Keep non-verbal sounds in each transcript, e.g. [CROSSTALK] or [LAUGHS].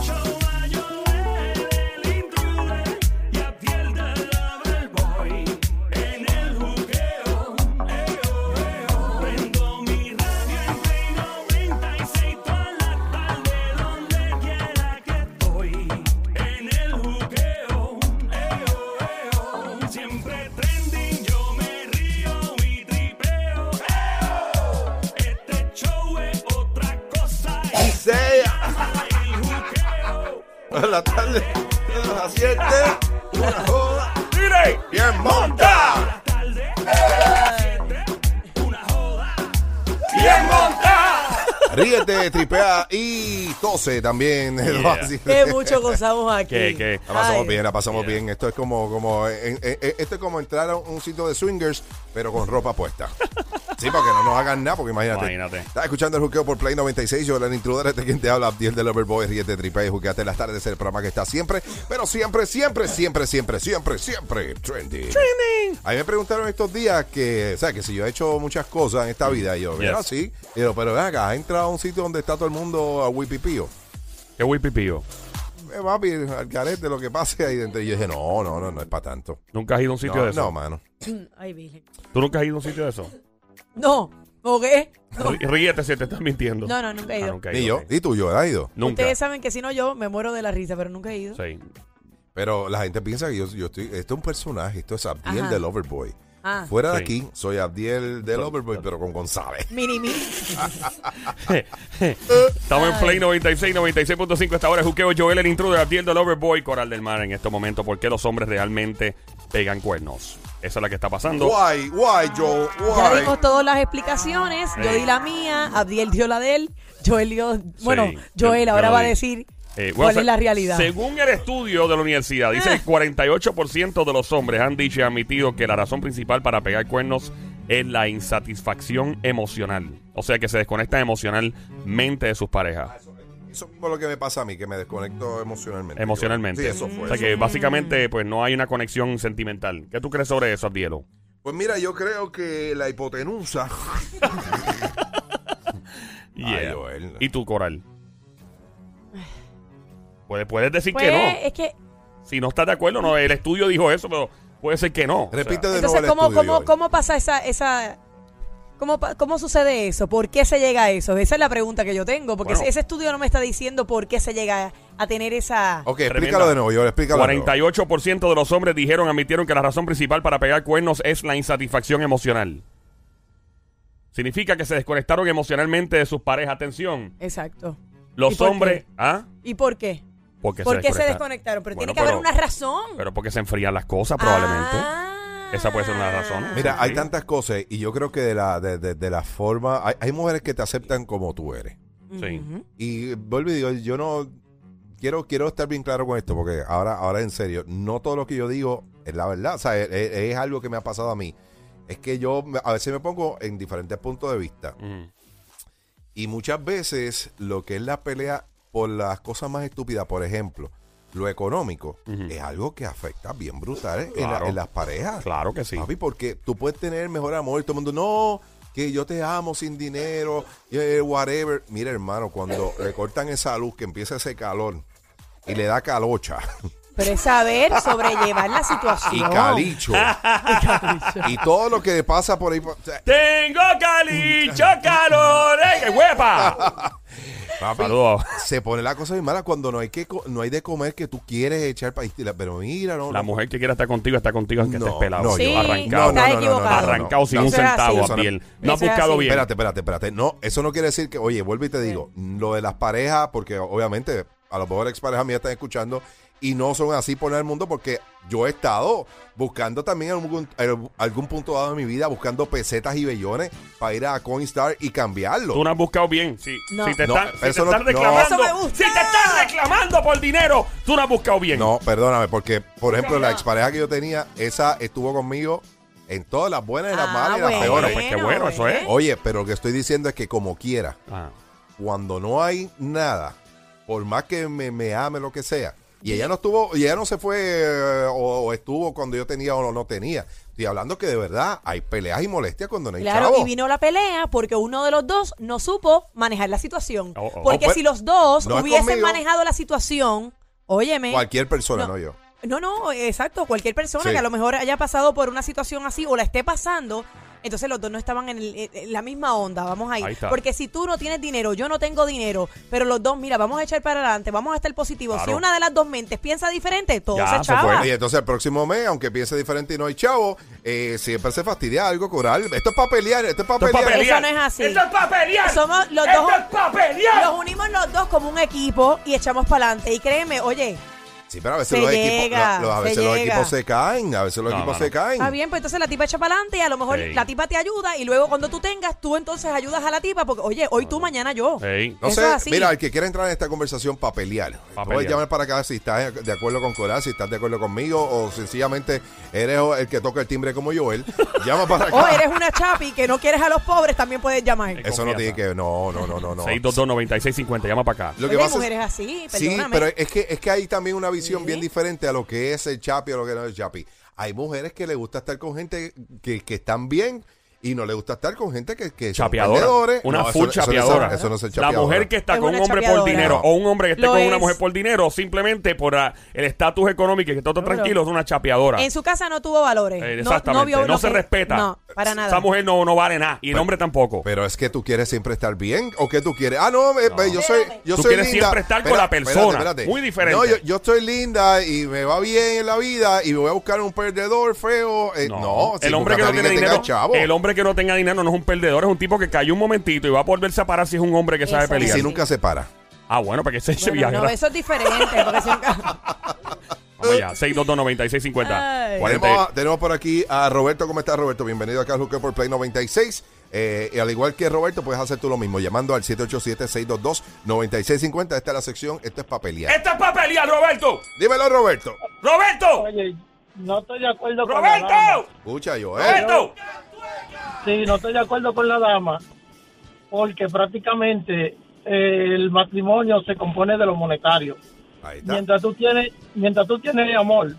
Joe. Ríete, tripea y tose también. [LAUGHS] Así. Qué mucho gozamos aquí. ¿Qué, qué? La pasamos Ay, bien, la pasamos bien. Esto es como, como, en- en- en- esto es como entrar a un sitio de swingers, pero con ropa puesta. [LAUGHS] Sí, para que no nos hagan nada, porque imagínate. Imagínate. Estás escuchando el juqueo por Play 96. Yo, el intruder, este quien te habla, Abdiel de Loverboy, Ríete, tripea y juqueate las tardes. Es el programa que está siempre, pero siempre, siempre, siempre, siempre, siempre, siempre trendy. A mí me preguntaron estos días que, o sea, que si yo he hecho muchas cosas en esta vida, y yo, mira, Yes. sí. Y yo, pero ven acá, ¿has entrado a un sitio donde está todo el mundo a wipipío? ¡Qué wipipío! Eh, papi, al garete, lo que pase ahí dentro. Y yo dije, no, no, no, no es para tanto. ¿Nunca has ido a un sitio No, de eso? no, mano. [CLEARS THROAT] Ay, virgen. ¿Tú nunca has ido a un sitio de eso? No, ¿o qué? No, Rí- Ríete si te estás mintiendo. no, no, nunca he Ah, ido. nunca he Ni ido, yo. ok. ¿Y tú, yo? ¿Has ido? Nunca. Ustedes saben que si no yo me muero de la risa, pero nunca he ido. Sí. Pero la gente piensa que yo, yo estoy. Esto es un personaje. Esto es Abdiel Ajá. de Loverboy. Ah, Fuera de Sí. aquí, soy Abdiel de Loverboy, pero con González. mini mini. [LAUGHS] Estamos en Play 96, 96.5. Esta hora es Juqueo Joel, el intruder, Abdiel del Overboy, Coral del Mar. En este momento, ¿por qué los hombres realmente pegan cuernos? Esa es la que está pasando. Why, why, Joe, Ya dimos todas las explicaciones. Yo di la mía, Abdiel dio la de él. Joel dio. Bueno, yo- Joel yo ahora va a di. decir Eh, bueno, cuál se- es la realidad. Según el estudio de la universidad, dice que 48% de los hombres han dicho y admitido que la razón principal para pegar cuernos es la insatisfacción emocional. O sea, que se desconectan emocionalmente de sus parejas. Eso es lo que me pasa a mí, que me desconecto emocionalmente. Emocionalmente. Sí, eso fue. O sea, eso que básicamente pues no hay una conexión sentimental. ¿Qué tú crees sobre eso, Abdielo? Pues mira, yo creo que la hipotenusa. [LAUGHS] Yeah. Joel. ¿Y tú, Coral? Puedes, puedes decir pues que no. es que. Si no estás de acuerdo, no. El estudio dijo eso, pero puede ser que no. O sea, Repite de Entonces, nuevo el ¿cómo, estudio, cómo, cómo pasa esa. esa ¿Cómo, pa- ¿Cómo sucede eso? ¿Por qué se llega a eso? Esa es la pregunta que yo tengo. Porque Bueno. ese estudio no me está diciendo por qué se llega a tener esa. Ok, Tremenda. explícalo de nuevo, Joel, explícalo de nuevo. 48% de los hombres dijeron, admitieron que la razón principal para pegar cuernos es la insatisfacción emocional. Significa que se desconectaron emocionalmente de sus parejas. Atención. Exacto. Los ¿Y por hombres. qué? ¿Ah? ¿Y por qué? Porque ¿Por qué se desconectan- desconectaron? Pero Bueno, tiene que haber una razón. Pero porque se enfrían las cosas, probablemente. Ah. Esa puede ser una de las razones. Mira, hay tantas cosas y yo creo que de la, de, de- de la forma... Hay, hay mujeres que te aceptan como tú eres. Sí. Y vuelvo y digo, yo no... Quiero, quiero estar bien claro con esto, porque ahora, ahora en serio, no todo lo que yo digo es la verdad. O sea, es, es- es algo que me ha pasado a mí. Es que yo a veces me pongo en diferentes puntos de vista. Ujú. Y muchas veces lo que es la pelea por las cosas más estúpidas, por ejemplo, lo económico, es algo que afecta bien brutal ¿eh? en, la- Claro. en las parejas. Claro que sí. Papi, porque tú puedes tener el mejor amor y todo el mundo, no, que yo te amo sin dinero, eh, whatever. Mira, hermano, cuando [LAUGHS] le cortan esa luz, que empieza ese calor y le da calocha Pero es saber sobrellevar la situación. [LAUGHS] y calicho y todo lo que le pasa por ahí. Tengo calicho [LAUGHS] calor, ¡eh, qué huepa! Papi, se pone la cosa bien mala cuando no hay que co- no hay de comer que tú quieres echar para pero mira no La no. mujer que quiera estar contigo está contigo aunque No, estés pelado. no, Sí, yo- arrancado. arrancado sin no, un centavo, así. Abdiel. No has buscado así. bien. Espérate, espérate, espérate. No, eso no quiere decir que, oye, vuelvo y te digo, lo de las parejas, porque obviamente a lo mejor exparejas mías están escuchando y no son así por el mundo porque yo he estado buscando también algún, algún punto dado de mi vida, buscando pesetas y bellones para ir a Coinstar y cambiarlo. Tú no has buscado bien. Si, No. si te, No, están, si te eso no- están no. reclamando, Eso me gusta. si te están reclamando por dinero, tú no has buscado bien. No, perdóname, porque, por ejemplo, la expareja que yo tenía, esa estuvo conmigo en todas las buenas y las Ah, malas y las bueno, peores. pues qué bueno, eso es. Oye, pero lo que estoy diciendo es que como quiera, Ah, cuando no hay nada, por más que me, me ame lo que sea, Y ella no estuvo, y ella no se fue eh, o, o estuvo cuando yo tenía o no tenía. Estoy hablando que de verdad hay peleas y molestias cuando no hay Claro, chavo. y vino la pelea porque uno de los dos no supo manejar la situación. Oh, oh. Porque Oh, pues, si los dos no es hubiesen conmigo. manejado la situación, óyeme. Cualquier persona, no, No. yo. No, no, exacto. Cualquier persona Sí. que a lo mejor haya pasado por una situación así o la esté pasando, entonces los dos no estaban en, el- en la misma onda. Vamos ahí. Ahí está. Porque si tú no tienes dinero, yo no tengo dinero, pero los dos, mira, vamos a echar para adelante, vamos a estar positivos. Si una de las dos mentes piensa diferente, todo Ya, se se. Y entonces el próximo mes, aunque piense diferente y no hay chavo, eh, siempre se fastidia algo, coral. Esto es para pelear, esto es para Esto es pa' pelear. pelear. Eso no es así. ¡Esto es pa' pelear! Somos los ¡Esto dos- es pa' pelear! Los unimos los dos como un equipo y echamos para adelante. Y créeme, oye, Sí, pero a veces, Se los, llega, equipos, a se veces los llega. equipos se caen, a veces los No, equipos no, no. se caen. Está bien, pues entonces la tipa echa para adelante y a lo mejor la tipa te ayuda y luego cuando tú tengas, tú entonces ayudas a la tipa porque, oye, hoy tú, mañana yo. Ey. No Eso sé, es así. mira, el que quiera entrar en esta conversación para pelear, Pa' puedes pelear. llamar para acá si estás de acuerdo con Coral, si estás de acuerdo conmigo o sencillamente eres el que toca el timbre como Joel. [LAUGHS] Llama para acá. O eres una chapi que no quieres a los pobres, también puedes llamar. Eso no tiene que no, no, no, no, no. 622-9650, llama para acá. Lo que Oye, hay pasa es- mujeres así, Sí, perdóname. pero es que es que hay también una visión bien diferente a lo que es el chapi o lo que no es el chapi. Hay mujeres que les gusta estar con gente que, que están bien y no les gusta estar con gente que, que son Chapeadora. perdedores. Una No, eso- full eso no chapeadora. Eso no es ser La chapeadora. mujer que está Es con un hombre por chapeadora. dinero o un hombre que esté Lo con una mujer por dinero simplemente por ah, el estatus económico y que todo Claro. tranquilo es una chapeadora. En su casa no tuvo valores. Eh, No- exactamente. No, vio no lo se que- respeta. No, para nada. Esa mujer no, no vale nada. Y el hombre tampoco. Pero es que tú quieres siempre estar bien o que tú quieres. Ah, no, eh, No. yo soy, yo Tú soy quieres linda. siempre estar con la persona. Muy diferente. No, yo, yo estoy linda y me va bien en la vida y me voy a buscar un perdedor feo. Eh, no, el hombre que no a tiene dinero, el hombre que no tenga dinero no es un perdedor, es un tipo que cayó un momentito y va a volverse a parar si es un hombre que sabe Exacto. y pelear. si nunca se para. Ah, bueno, para que se eche Bueno, viaje. no, eso es diferente. Porque si nunca- [LAUGHS] Vamos allá, 622-9650. Ay. 40. Tenemos, tenemos por aquí a Roberto. ¿Cómo estás, Roberto? Bienvenido acá al Hooker por Play 96. Eh, y al igual que Roberto, puedes hacer tú lo mismo, llamando al 787-622-9650. Esta es la sección, esto es para pelear. ¡Esta es para pelear, Roberto! Dímelo, Roberto. ¡Roberto! Oye, no estoy de acuerdo con la dama. ¡Roberto! Escucha, Joel. ¡Roberto! Sí, no estoy de acuerdo con la dama, porque prácticamente eh, el matrimonio se compone de lo monetario. Ahí está. Mientras tú tienes, mientras tú tienes amor,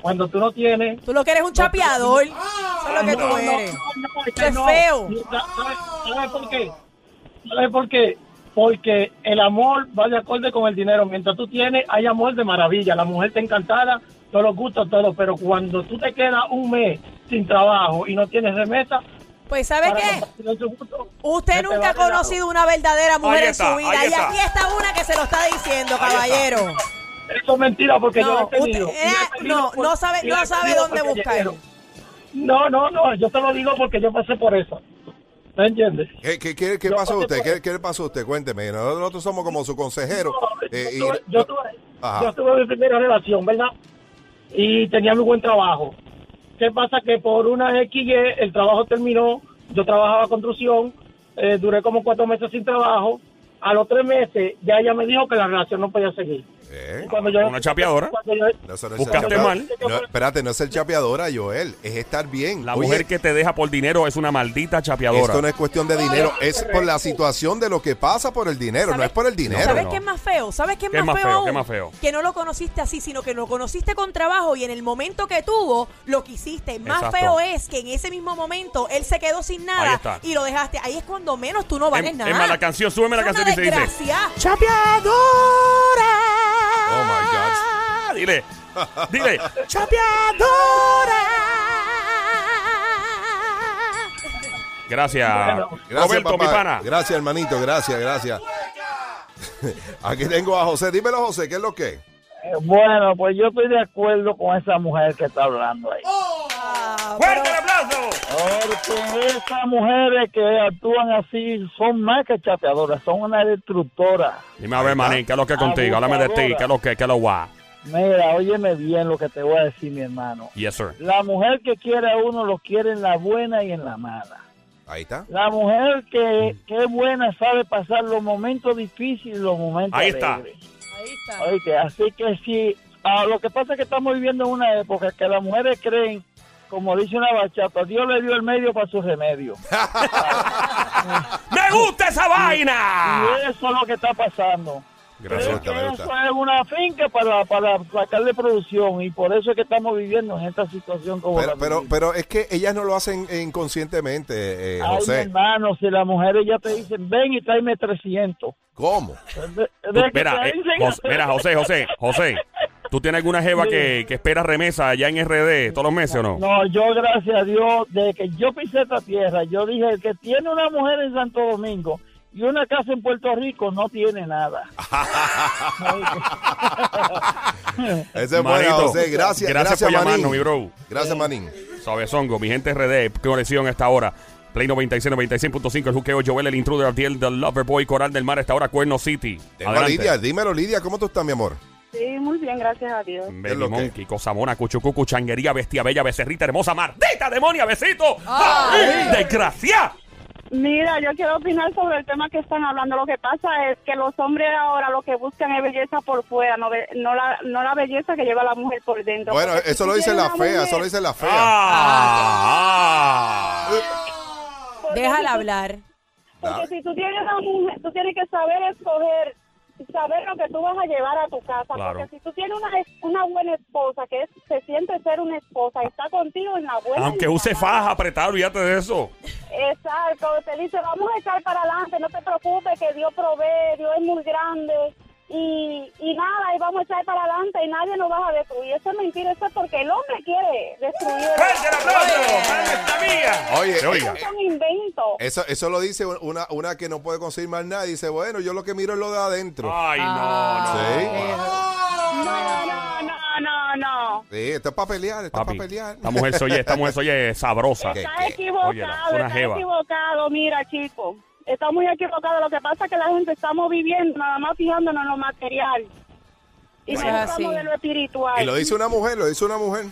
cuando tú no tienes, Tú lo que eres un chapeador. Eso es lo que No, tú eres. no, no, es Qué que no. feo. ¿Sabes sabes por qué? ¿Sabes por qué? Porque el amor va de acorde con el dinero. Mientras tú tienes, hay amor de maravilla. La mujer te encantada, todos los gustos, todo. Pero cuando tú te quedas un mes sin trabajo y no tienes remesa, Pues, ¿sabe qué? Usted se te nunca ha conocido una verdadera mujer Ahí en su vida. ahí Y está. aquí está una que se lo está diciendo, está. caballero. Eso es mentira porque yo No, lo he tenido. usted- Y lo he eh, tenido no, por- no sabe- y lo no he sabe tenido dónde porque buscar. quiero. No, no, no, yo te lo digo porque yo pasé por eso. ¿Me entiendes? ¿Qué, qué, qué, qué Yo pasó a pasé usted? por- ¿Qué, qué le pasó a usted? Cuénteme. Nosotros somos como su consejero. No, Eh, y- yo, tuve, yo, tuve, Ajá. yo tuve mi primera relación, ¿verdad? Y tenía muy buen trabajo. ¿Qué pasa? Que por una XY el trabajo terminó, yo trabajaba construcción, eh, duré como cuatro meses sin trabajo. A los tres meses ya ella me dijo que la relación no podía seguir. ¿Eh? Y cuando yo- Una chapeadora. cuando yo- No, Buscaste mal. No, espérate, no es ser chapeadora, Joel. Es estar bien. La Oye, mujer que te deja por dinero es una maldita chapeadora. Esto no es cuestión de dinero, es por la situación de lo que pasa por el dinero, no ¿Sabes- es por el dinero. ¿Sabes no. qué es más feo? ¿Sabes qué es ¿Qué más, feo? feo? aún? ¿Qué es más feo? Que no lo conociste así, sino que lo conociste con trabajo y en el momento que tuvo, lo quisiste. Más Exacto. feo es que en ese mismo momento él se quedó sin nada y lo dejaste. Ahí es cuando menos tú no vales Es- nada. es más, la canción, súbeme la Es canción que se dice. desgracia. Oh my God. Dile, [LAUGHS] dile, ¡Chapeadora! Gracias, Gracias, Roberto, papá. mi pana. Gracias, hermanito, gracias, gracias. [LAUGHS] Aquí tengo a José. Dímelo, José, ¿qué es lo que? Eh, Bueno, pues yo estoy de acuerdo con esa mujer que está hablando ahí. Ah, ¡Fuerte! Porque esas mujeres que actúan así son más que chapeadoras, son una destructora. Dime a ver, manín, ¿qué es lo que es contigo? Háblame de ti. ¿qué es lo que, qué es lo guá? Mira, óyeme bien lo que te voy a decir, mi hermano. Yes, sir. La mujer que quiere a uno lo quiere en la buena y en la mala. Ahí está. La mujer que, que es buena sabe pasar los momentos difíciles y los momentos Ahí está. alegres. Ahí está. Oíste, así que sí, ah, lo que pasa es que estamos viviendo en una época que las mujeres creen, como dice una bachata, Dios le dio el medio para su remedio. [LAUGHS] ¡Me gusta esa vaina! Y eso es lo que está pasando. Gracias. Que. Eso es una finca para, para sacarle producción y por eso es que estamos viviendo en esta situación como Pero, la pero, pero es que ellas no lo hacen inconscientemente, eh, Ay, mi José. hermano, si las mujeres ya te dicen, ven y tráeme 300. ¿Cómo? De- de que mira, eh, dicen- Jos- mira, José, José, José. ¿Tú tienes alguna jeva que, que espera remesa allá en RD todos los meses o no? No, yo gracias a Dios, desde que yo pisé esta tierra, yo dije, el que tiene una mujer en Santo Domingo y una casa en Puerto Rico no tiene nada. [LAUGHS] [LAUGHS] Ese es bueno, Manito, José. Gracias, Gracias, gracias, por Manín. llamarnos, mi bro. Gracias, Manín. Suavezongo, mi gente RD, conexión a esta hora. Play 96, 96.5, el juqueo, Joel, el intruder, Abdiel, del Loverboy, Coral del Mar, a esta hora, Cuerno City. Adelante. Lidia. Dímelo, Lidia, ¿cómo tú estás, mi amor? Sí, muy bien, gracias a Dios. ¿Qué es Baby? Monkey, Cosamona, Cuchucucu, Changuería, Bestia Bella, Becerrita, Hermosa, Maldita Demonia, Besito. Ay. ¡Desgracia! Mira, yo quiero opinar sobre el tema que están hablando. Lo que pasa es que los hombres ahora lo que buscan es belleza por fuera, no, be- no, la, no la belleza que lleva la mujer por dentro. Bueno, Porque eso lo dice la fea, mujer- eso lo dice la fea. Ah, ah. Déjala hablar. Porque si tú tienes una mujer, tú tienes que saber escoger, saber lo que tú vas a llevar a tu casa. Claro. Porque si tú tienes una, una buena esposa que es, se siente ser una esposa y está contigo en la buena. Aunque use faja apretada, olvídate de eso. Exacto, te dice, vamos a echar para adelante, no te preocupes, que Dios provee, Dios es muy grande. Y, y nada, y vamos a echar para adelante y nadie nos va a destruir. Eso es mentira, eso es porque el hombre quiere destruir. ¡Fuerte el aplauso para nuestra amiga! Oye, oiga. Eso es un invento. Eso, eso lo dice una, una que no puede conseguir más nada. Dice, bueno, yo lo que miro es lo de adentro. Ay, no, no. Sí. No, no, no, no, no. Sí, esto es para pelear, esto es Papi, para pelear. esta mujer soy, esta mujer soy [LAUGHS] sabrosa. Está equivocado, es una está jeva. equivocado, mira, chico. Está muy equivocado. Lo que pasa es que la gente estamos viviendo nada más fijándonos en lo material. Y no hablamos de lo espiritual. Y lo dice una mujer, lo dice una mujer.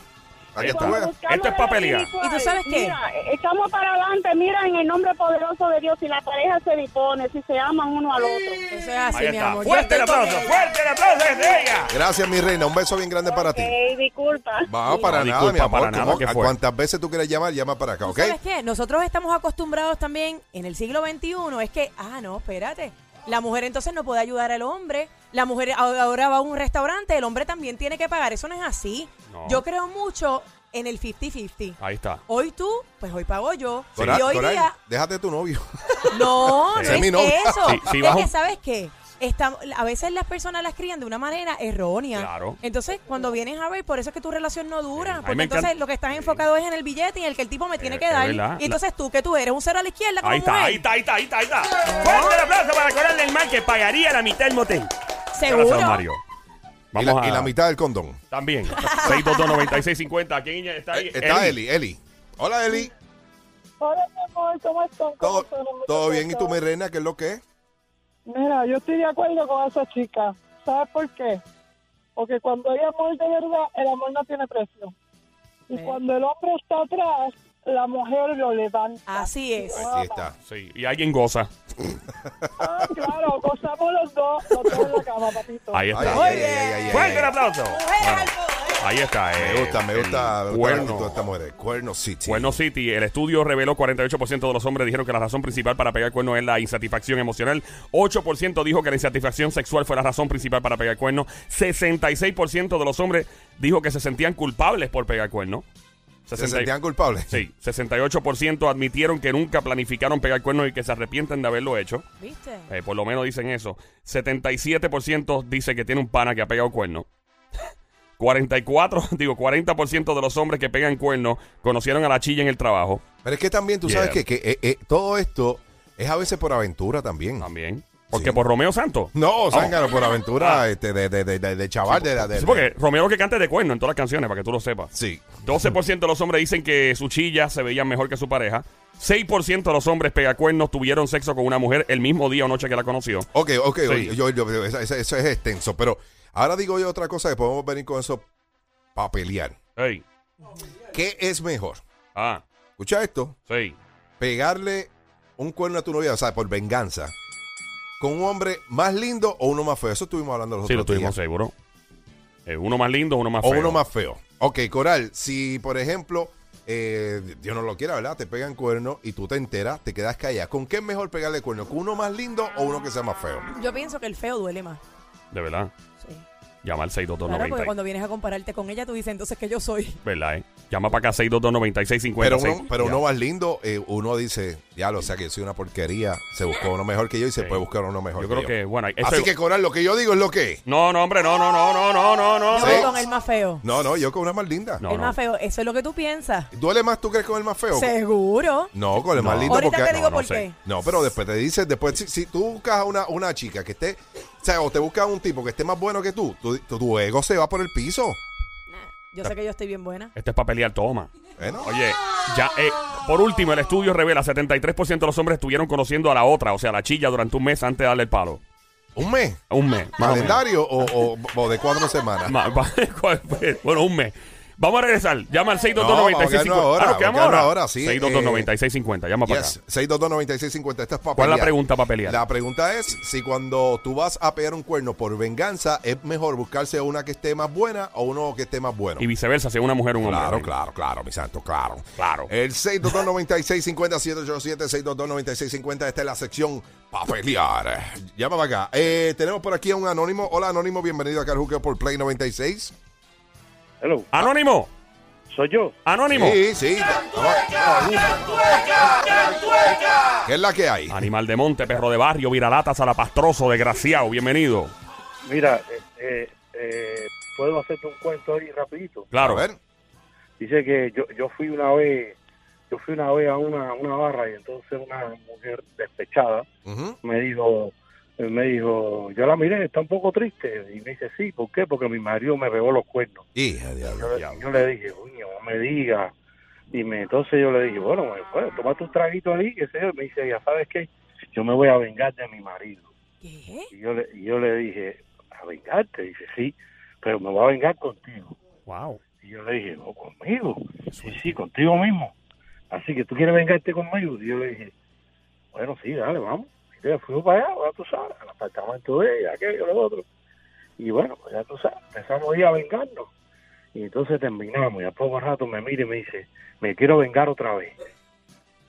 Tú está. Esto es de pa' lo pelear. espiritual. ¿Y tú sabes qué? Mira, echamos para adelante, mira, en el nombre poderoso de Dios, si la pareja se dispone, si se aman uno al otro. Eso es así, Ahí mi está. amor. Fuerte el aplauso, fuerte el aplauso desde ella. Gracias, mi reina. Un beso bien grande para ti. Disculpa. Vamos, para No, nada, disculpa, mi amor. para nada, Como- ¿qué a fue? cuantas veces tú quieras llamar, llama para acá, ¿Tú ¿ok? ¿Sabes qué? Nosotros estamos acostumbrados también en el siglo XXI. Es que, ah, no, espérate. La mujer entonces no puede ayudar al hombre. La mujer ahora va a un restaurante, el hombre también tiene que pagar. Eso no es así. No. Yo creo mucho en el 50-50. Ahí está. Hoy tú, pues hoy pago yo. Coral, y hoy Coral, día, déjate tu novio. [LAUGHS] no, [LAUGHS] no es es mi novio. eso. Sí, sí, es que, ¿sabes qué? Está- a veces las personas las crían de una manera errónea. Claro. Entonces, cuando vienes a ver, por eso es que tu relación no dura. Sí. Porque entonces encanta- lo que estás Sí. enfocado es en el billete y en el que el tipo me tiene Eh, que dar. Y entonces tú, que tú eres? ¿Un cero a la izquierda como Ahí está, ahí está, ahí está, ahí está, ahí está. Fuerte el aplauso para Que pagaría la mitad del motel. Seguro. Gracias, Mario. Y Vamos la, a... y la mitad del condón. También. [LAUGHS] 622-9650. ¿Quién está ahí? Eh, Está Eli, Eli. Hola, Eli. Hola, mi amor, ¿cómo están? ¿Cómo ¿Todo, están? todo bien? ¿Y tú, mi reina? ¿Qué es lo que es? Mira, yo estoy de acuerdo con esa chica. ¿Sabes por qué? Porque cuando hay amor de verdad, el amor no tiene precio. Y Sí. cuando el hombre está atrás, la mujer lo levanta. Así es. Así está. Sí, y alguien goza. Ah, claro, gozamos los dos, los dos en la cama, papito. Ahí está. ay, ay, ay, ay, Fuerte el ay. aplauso. Bueno, ahí está. eh, Me gusta, me gusta, el Cuerno. esta mujer. Cuerno City. Cuerno City, el estudio reveló 48% de los hombres dijeron que la razón principal para pegar cuerno es la insatisfacción emocional. 8% dijo que la insatisfacción sexual fue la razón principal para pegar cuerno. 66% de los hombres dijo que se sentían culpables por pegar cuerno. ¿Se 60 sentían culpables? Sí, 68% admitieron que nunca planificaron pegar cuernos y que se arrepienten de haberlo hecho. ¿Viste? Eh, por lo menos dicen eso. 77% dice que tiene un pana que ha pegado cuerno. 44, [LAUGHS] [LAUGHS] digo, 40% de los hombres que pegan cuernos conocieron a la chilla en el trabajo. Pero es que también tú Yeah. sabes que, que, eh, eh, todo esto es a veces por aventura también. También. Porque Sí. por Romeo Santos. No, zángano, por aventura Ah. este, de, de, de, de- de chaval. de, la- de, Sí, porque Romeo lo que canta es de cuerno en todas las canciones, para que tú lo sepas. Sí. 12% de los hombres dicen que su chilla se veían mejor que su pareja. 6% de los hombres pegacuernos tuvieron sexo con una mujer el mismo día o noche que la conoció. Ok, ok, Sí. oye, yo, yo- eso, es extenso. Pero ahora digo yo otra cosa que podemos venir con eso para pelear. Ey. ¿Qué es mejor? Ah, Escucha esto. sí. Pegarle un cuerno a tu novia, o sea, por venganza. ¿Con un hombre más lindo o uno más feo? Eso estuvimos hablando los Sí, lo tuvimos días. seguro. Eh, uno más lindo, uno más O feo. uno más feo. Ok, Coral, si por ejemplo, eh, Dios no lo quiera, ¿verdad? Te pegan cuerno y tú te enteras, te quedas callada. ¿Con qué es mejor pegarle cuerno? ¿Con uno más lindo o uno que sea más feo? Yo pienso que el feo duele más. De verdad. Llama al Claro, porque 62290. cuando vienes a compararte con ella, tú dices entonces que yo soy. [LAUGHS] ¿Verdad, eh? Llama para acá 6229650. Pero seis- uno, pero uno más lindo, eh, uno dice, ya lo sé que yo soy una porquería, se buscó uno mejor que yo y se Sí. puede buscar uno mejor Yo que creo yo. que, bueno, eso- Así que, Coral, lo que yo digo es lo que es. No, no, hombre, no, no, no, no, no, no, no. Yo Sí. voy con el más feo. No, no, yo con una más linda. No, el más feo. Eso es lo que tú piensas. ¿Duele más tú crees con el más feo? Seguro. No, con el más lindo Ahorita porque... te digo no por sé. qué. No, pero después te dices, después si, si tú buscas a una, una chica que esté, o sea, o te buscas a un tipo que esté más bueno que tú, tu, tu, tu ego se va por el piso. Yo sé que yo estoy bien buena. Este es para pelear, toma. Bueno, Oye, ya, eh, por último, el estudio revela 73% de los hombres estuvieron conociendo a la otra, o sea, a la chilla, durante un mes antes de darle el palo. un mes. Un mes. ¿Calendario o, o- o de cuatro semanas? [LAUGHS] Bueno, un mes. Vamos a regresar. Llama al No, vamos a 622-9650. quedarnos ahora, Ah, ¿nos quedamos vamos a quedarnos ahora? ahora, sí, 622-9650. Llama para Yes, acá. 6229650. Esta es para ¿Cuál es la pregunta para pelear? La pregunta es si cuando tú vas a pegar un cuerno por venganza, es mejor buscarse una que esté más buena o uno que esté más bueno. Y viceversa, si es una mujer o un hombre. Claro, ¿no? claro, claro, mi santo, claro. Claro. El 6229650 787 6229650 Esta es la sección para pelear. Llama para acá. Eh, tenemos por aquí a un anónimo. Hola, anónimo. Bienvenido acá al Juqueo por Play 96. Hello, Anónimo. soy yo. Anónimo. Sí, sí. ¿Qué es la que hay? Animal de monte, perro de barrio, viralata, salapastroso, desgraciado. Bienvenido. Mira, eh, eh, eh, puedo hacerte un cuento ahí rapidito. Claro. A ver. Dice que yo, yo fui una vez, yo fui una vez a una, una barra y entonces una mujer despechada me dijo, eh, me dijo, yo la miré, está un poco triste y me dice sí, ¿por qué? Porque mi marido me pegó los cuernos. Hija de. Yo, le- yo le dije, coño, no me diga. Y me, entonces yo le dije, bueno, me- bueno, toma tu traguito ahí, que sé yo. Me dice, ya sabes qué, yo me voy a vengar de mi marido. ¿Qué? Y yo le, y yo le dije, ¿a vengarte? Dice, sí, pero me voy a vengar contigo. Wow. Y yo le dije, no, conmigo. Sí, sí, contigo mismo. Así que tú quieres vengarte conmigo. Y yo le dije, bueno, sí, dale, vamos. Y entonces fuimos para allá, ya tú sabes, al apartamento de ella, aquello, lo otro. Y bueno, pues ya tú sabes, empezamos a ir a vengarnos. Y entonces terminamos, y a poco rato me mira y me dice, me quiero vengar otra vez.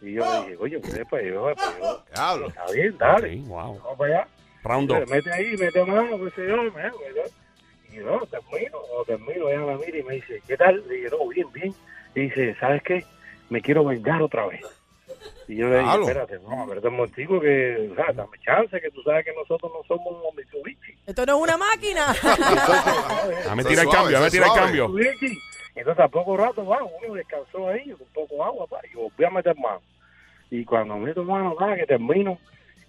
Y yo le dije, oye, pues, pues yo, pues yo, está bien, dale, Ok, wow. vamos para allá. Round 2. Mete ahí, mete mano, qué sé yo, me. Y yo, termino, o termino, ella me mira y me dice, ¿qué tal? Le dije, no, bien, bien. Y dice, ¿sabes qué? Me quiero vengar otra vez. Y yo le dije, Claro. espérate, no, espérate un momentico que, o sea, dame chance, que tú sabes que nosotros no somos Mitsubishi. Esto no es una máquina. [LAUGHS] Dame Eso tira el suave, cambio, dame eso tira el suave. cambio. Mitsubishi. Entonces a poco rato, va, uno descansó ahí, un poco de agua, pa, y volví a meter mano. Y cuando meto mano, va, que termino,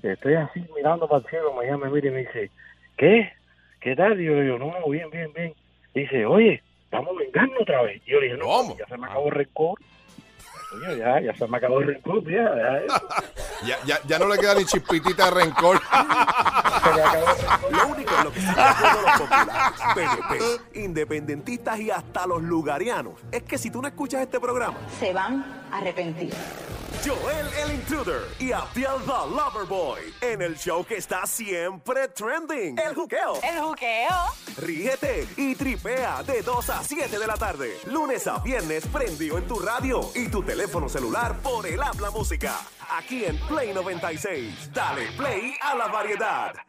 estoy así mirando para el cielo, me llama, me mira y me dice, ¿qué? ¿Qué tal? Y yo le digo, no, no, bien, bien, bien. Dice, oye, vamos a vengarnos otra vez. Y yo le dije, no, ¿Cómo? ya se me acabó el rencor. Coño, ya, ya se me acabó el rencor, ya, ya. [LAUGHS] Ya, ya, ya no le queda ni chispitita de rencor. [LAUGHS] Lo único en lo que están de acuerdo los populares, PNP, independentistas y hasta los lugarianos es que si tú no escuchas este programa, se van a arrepentir. Joel el Intruder y Abdiel the Loverboy en el show que está siempre trending, El Juqueo. El juqueo. Ríete y tripea de 2 a 7 de la tarde, lunes a viernes prendido en tu radio y tu teléfono celular por el habla música. Aquí en Play 96. Dale play a la variedad.